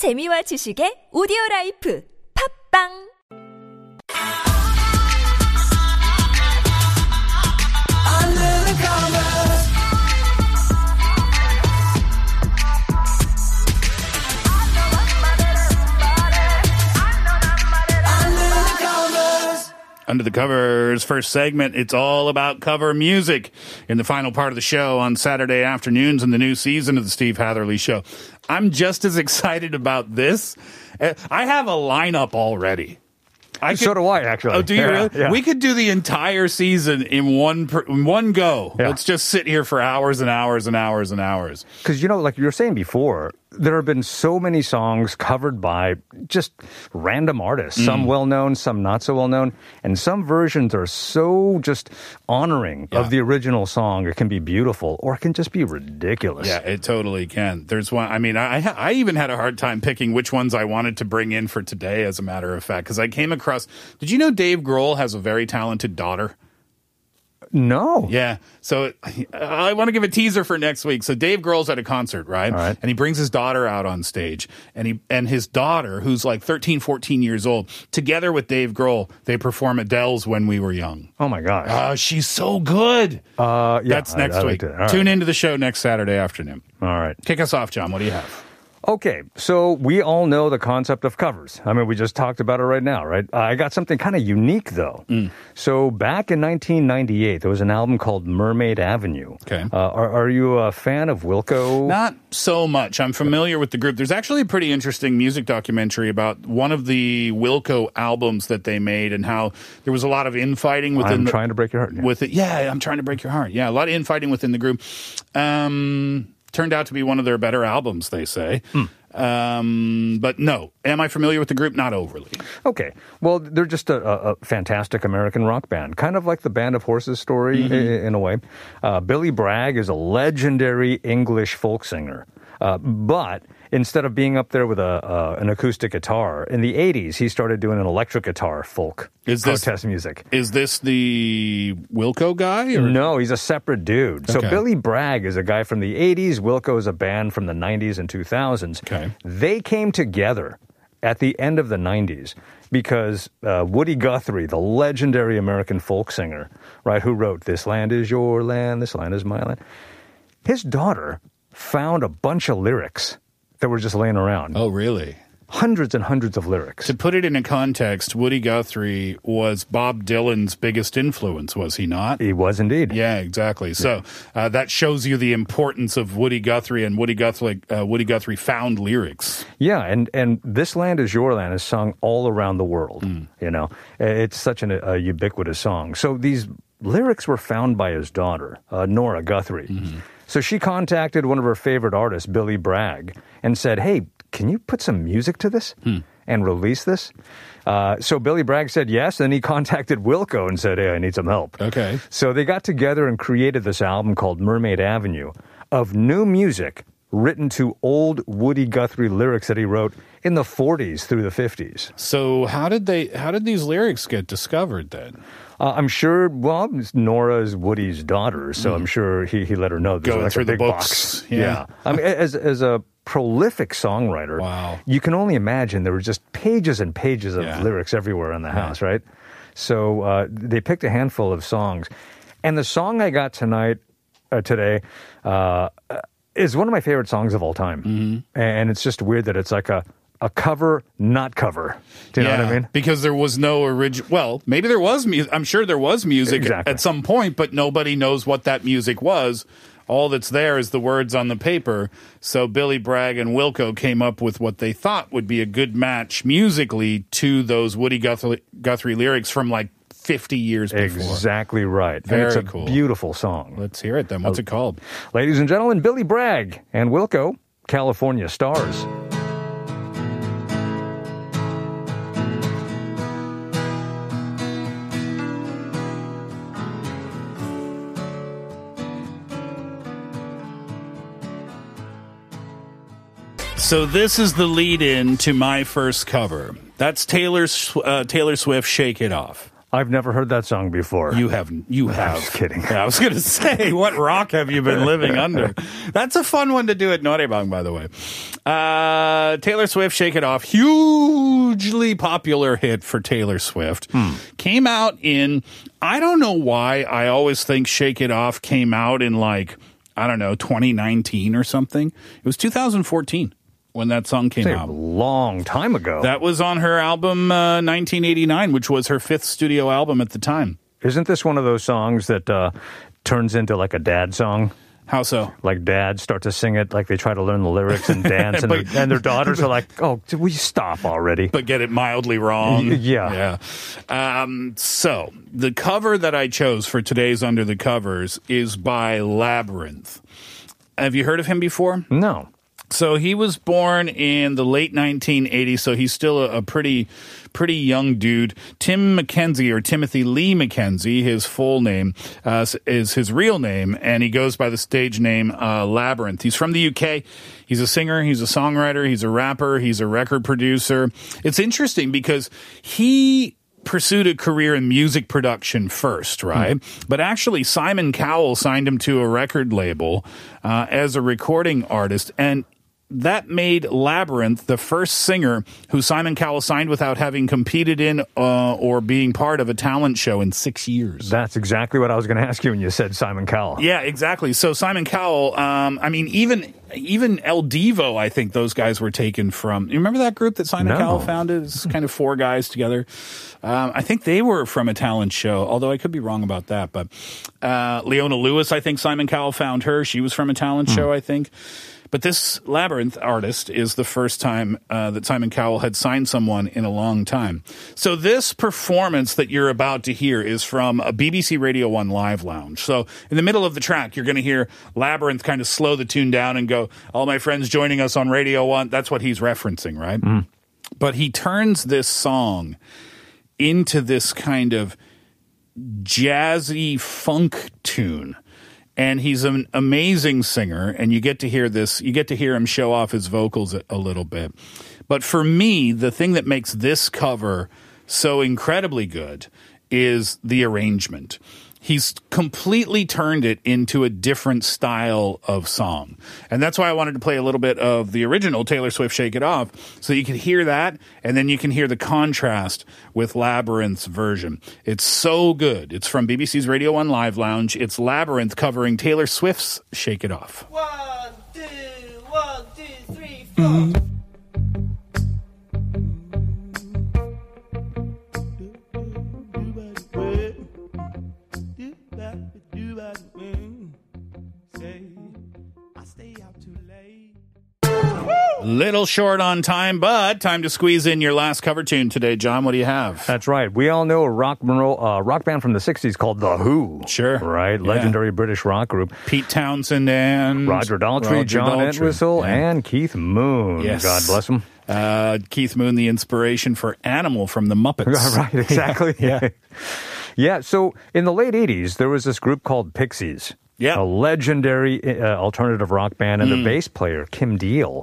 재미와 지식의 오디오 라이프. 팝빵 Under the Covers, first segment, it's all about cover music in the final part of the show on Saturday afternoons in the new season of the Steve Hatherley Show. I'm just as excited about this. Uh, I have a lineup already. I so do I, actually. Oh, do you Yeah, really? yeah. We could do the entire season in one per, in one go. Yeah. Let's just sit here for hours and hours and hours and hours. Because, you know, like you were saying before, there have been so many songs covered by just random artists, Mm. some well known, some not so well known. And some versions are so just honoring Yeah. of the original song. It can be beautiful or it can just be ridiculous. Yeah, it totally can. There's one. I mean, I I I even had a hard time picking which ones I wanted to bring in for today. As a matter of fact, because I came across. Did you know Dave Grohl has a very talented daughter? No. Yeah. So I want to give a teaser for next week. So Dave Grohl's at a concert, right? All right. And he brings his daughter out on stage and he and his daughter who's like 13, 14 years old, together with Dave Grohl, they perform Adele's When We Were Young. Oh, my gosh. Oh, she's so good. Uh, yeah, That's next I week. liked it. All right. Tune into the show next Saturday afternoon. All right. Kick us off, John. What do you have? Okay, so we all know the concept of covers. I mean, we just talked about it right now, right? I got something kind of unique though. Mm. So back in 1998, there was an album called Mermaid Avenue. Okay. Uh, are, are you a fan of Wilco? Not so much. I'm familiar with the group. There's actually a pretty interesting music documentary about one of the Wilco albums that they made and how there was a lot of infighting within I'm the, trying to break your heart. Yeah. with it. Yeah, I'm trying to break your heart. Yeah, a lot of infighting within the group. Um, turned out to be one of their better albums, they say. Hmm. Um, but no, am I familiar with the group? Not overly. Okay. Well, they're just a, a, fantastic American rock band, kind of like the Band of Horses story Mm-hmm. i- in a way. Uh, Billy Bragg is a legendary English folk singer. Uh, but instead of being up there with a uh, an acoustic guitar in the 80s, he started doing an electric guitar folk Is this- protest music. Is this the Wilco guy? Or? No, he's a separate dude. So Billy Bragg is a guy from the 80s. Wilco is a band from the 90s and 2000s. Okay. They came together at the end of the 90s because uh, Woody Guthrie, the legendary American folk singer, right, who wrote This Land Is Your Land, This Land Is My Land, his daughter found a bunch of lyrics that were just laying around. Oh, really? Hundreds and hundreds of lyrics. To put it in a context, Woody Guthrie was Bob Dylan's biggest influence, was he not? He was indeed. Yeah, exactly. So uh, that shows you the importance of Woody Guthrie and Woody Guthrie. Uh, Woody Guthrie found lyrics. Yeah, and and this land is your land is sung all around the world. You know, it's such an, a ubiquitous song. So these lyrics were found by his daughter, uh, Nora Guthrie. So she contacted one of her favorite artists, Billy Bragg, and said, "Hey, can you put some music to this and release this?" Uh, so Billy Bragg said yes. and he contacted Wilco and said, "Hey, I need some help." Okay. So they got together and created this album called Mermaid Avenue of new music written to old Woody Guthrie lyrics that he wrote in the 40s through the 50s. So how did they? How did these lyrics get discovered then? Uh, I'm sure, well, Nora's Woody's daughter, so I'm sure he, he let her know. Going like through the big books, box. yeah. I mean, as, as a prolific songwriter, Wow. you can only imagine there were just pages and pages of Yeah. lyrics everywhere in the house, right? So uh, they picked a handful of songs. And the song I got tonight, uh, today, uh, is one of my favorite songs of all time. Mm-hmm. And it's just weird that it's like a, a cover, not cover. Do you know what I mean? Because there was no original. Well, maybe there was music. I'm sure there was music Exactly. at some point, but nobody knows what that music was. All that's there is the words on the paper. So Billy Bragg and Wilco came up with what they thought would be a good match musically to those Woody Guthrie, Guthrie lyrics from like 50 years before. Exactly right. Very and it's a cool. beautiful song. Let's hear it then. What's it called? Ladies and gentlemen, Billy Bragg and Wilco, California Stars. So this is the lead in to my first cover. That's Taylor uh, Taylor Swift "Shake It Off." I've never heard that song before. You have, you have. just kidding. Yeah, I was going to say, what rock have you been living under? That's a fun one to do at noraebang, by the way. Uh, Taylor Swift, Shake It Off, hugely popular hit for Taylor Swift. Hmm. Came out in, I don't know why I always think Shake It Off came out in like, I don't know, 2019 or something. It was 2014 when that song came a out. long time ago. That was on her album uh, 1989, which was her fifth studio album at the time. Isn't this one of those songs that uh, turns into like a dad song? How so? Like dads start to sing it, like they try to learn the lyrics and dance, and, their, and their daughters are like, "Oh, did we stop already?" But get it mildly wrong. Yeah. Yeah. Um, so the cover that I chose for today's Under the Covers is by Labrinth. Have you heard of him before? no. So he was born in the late 1980s, so he's still a, a pretty, pretty young dude. Tim McKenzie or Timothy Lee McKenzie, his full name uh, is his real name, and he goes by the stage name uh, Labrinth. He's from the UK. He's a singer. He's a songwriter. He's a rapper. He's a record producer. It's interesting because he pursued a career in music production first, right? But actually, Simon Cowell signed him to a record label uh, as a recording artist, and that made Labrinth the first singer who Simon Cowell signed without having competed in uh, or being part of a talent show in six years. That's exactly what I was going to ask you when you said Simon Cowell. Yeah, exactly. So Simon Cowell, um, I mean, even even Il Divo, I think those guys were taken from. You remember that group that Simon No. Cowell founded? It's kind of four guys together. Um, I think they were from a talent show, although I could be wrong about that. But uh, Leona Lewis, I think Simon Cowell found her. She was from a talent show, I think. But this Labrinth artist is the first time uh, that Simon Cowell had signed someone in a long time. So this performance that you're about to hear is from a BBC Radio 1 live lounge. So in the middle of the track, you're going to hear Labrinth kind of slow the tune down and go, all my friends joining us on Radio 1. That's what he's referencing, right? Mm. But he turns this song into this kind of jazzy funk tune. And he's an amazing singer, and you get to hear this, you get to hear him show off his vocals a, a little bit. But for me, the thing that makes this cover so incredibly good is the arrangement. He's completely turned it into a different style of song. And that's why I wanted to play a little bit of the original Taylor Swift Shake It Off so you can hear that and then you can hear the contrast with Labrinth's version. It's so good. It's from BBC's Radio 1 Live Lounge. It's Labrinth covering Taylor Swift's Shake It Off. One, two, one, two, three, four. Little short on time, but time to squeeze in your last cover tune today. John, what do you have? That's right. We all know a rock roll, uh, rock band from the '60s called the Who. Sure. Right. Yeah. Legendary British rock group. Pete Townshend and Roger Daltrey, Roger John Daltrey. Entwistle, Yeah. and Keith Moon. Yes. God bless them. Uh, Keith Moon, the inspiration for Animal from the Muppets. right. Exactly. Yeah. Yeah, so in the late 80s, there was this group called Pixies. Yeah. A legendary uh, alternative rock band, and Mm. the bass player, Kim Deal,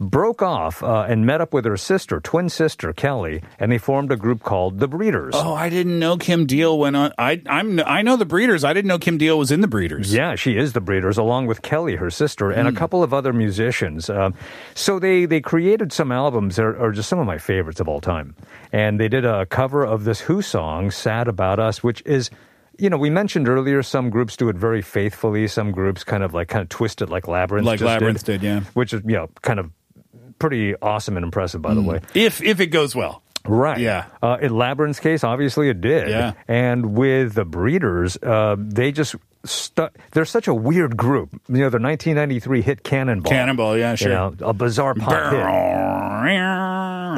broke off uh, and met up with her sister, twin sister, Kelly, and they formed a group called The Breeders. Oh, I didn't know Kim Deal went on. I I'm I know the Breeders. I didn't know Kim Deal was in the Breeders. Yeah, she is the Breeders, along with Kelly, her sister, and Hmm. a couple of other musicians. Um, so they they created some albums that are, are just some of my favorites of all time. And they did a cover of this Who song, "Sad About Us," which is. You know, we mentioned earlier some groups do it very faithfully. Some groups kind of like kind of twist it like Labrinth, Like just Labrinth did, yeah. Which is you know kind of pretty awesome and impressive, by the way. If if it goes well. Right. Yeah. Uh, in Labrinth's case, obviously it did. Yeah. And with the Breeders, uh, they just stu- they're such a weird group. You know, their 1993 hit Cannonball. Cannonball, yeah, sure. You know, a bizarre pop hit.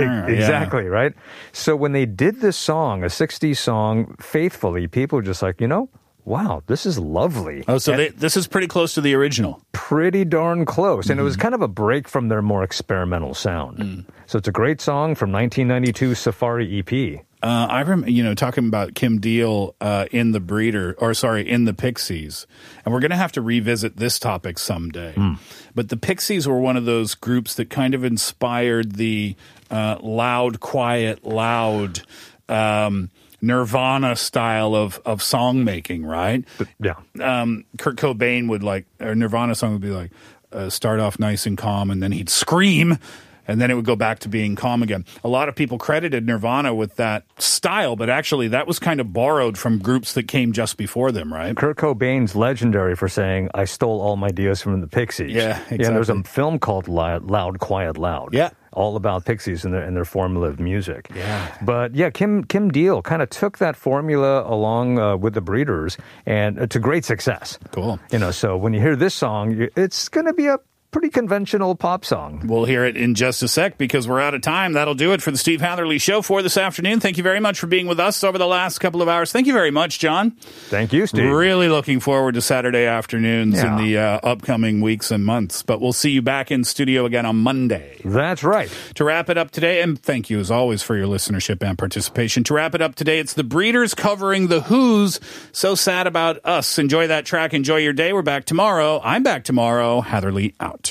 Yeah. Exactly, right? So when they did this song, a 60s song, faithfully, people were just like, you know, wow, this is lovely. Oh, so they, this is pretty close to the original. pretty darn close. And it was kind of a break from their more experimental sound. Mm. So it's a great song from 1992 Safari EP. Uh, I remember, you know, talking about Kim Deal uh, in the Breeder, or sorry, in the Pixies, and we're going to have to revisit this topic someday. But the Pixies were one of those groups that kind of inspired the uh, loud, quiet, loud. Um, Nirvana style of of song making, right? Yeah. um, Kurt Cobain would like, or Nirvana song would be like, uh, start off nice and calm, and then he'd scream, and then it would go back to being calm again. A lot of people credited Nirvana with that style, but actually that was kind of borrowed from groups that came just before them, right? Kurt Cobain's legendary for saying, I stole all my ideas from the Pixies. Yeah, exactly. Yeah, there's a film called Loud, Loud Quiet, Loud. Yeah. All about Pixies and their, and their formula of music. Yeah. But yeah, Kim, Kim Deal kind of took that formula along uh, with the Breeders and uh, to great success. Cool. You know, so when you hear this song, it's going to be a pretty conventional pop song. We'll hear it in just a sec because we're out of time. That'll do it for the Steve Hatherley Show for this afternoon. Thank you very much for being with us over the last couple of hours. Thank you very much, John. Thank you, Steve. Really looking forward to Saturday afternoons in the uh, upcoming weeks and months. But we'll see you back in studio again on Monday. That's right. To wrap it up today, and thank you as always for your listenership and participation. To wrap it up today, it's the Breeders covering the Who's. So sad about us. Enjoy that track. Enjoy your day. We're back tomorrow. I'm back tomorrow. Hatherley out.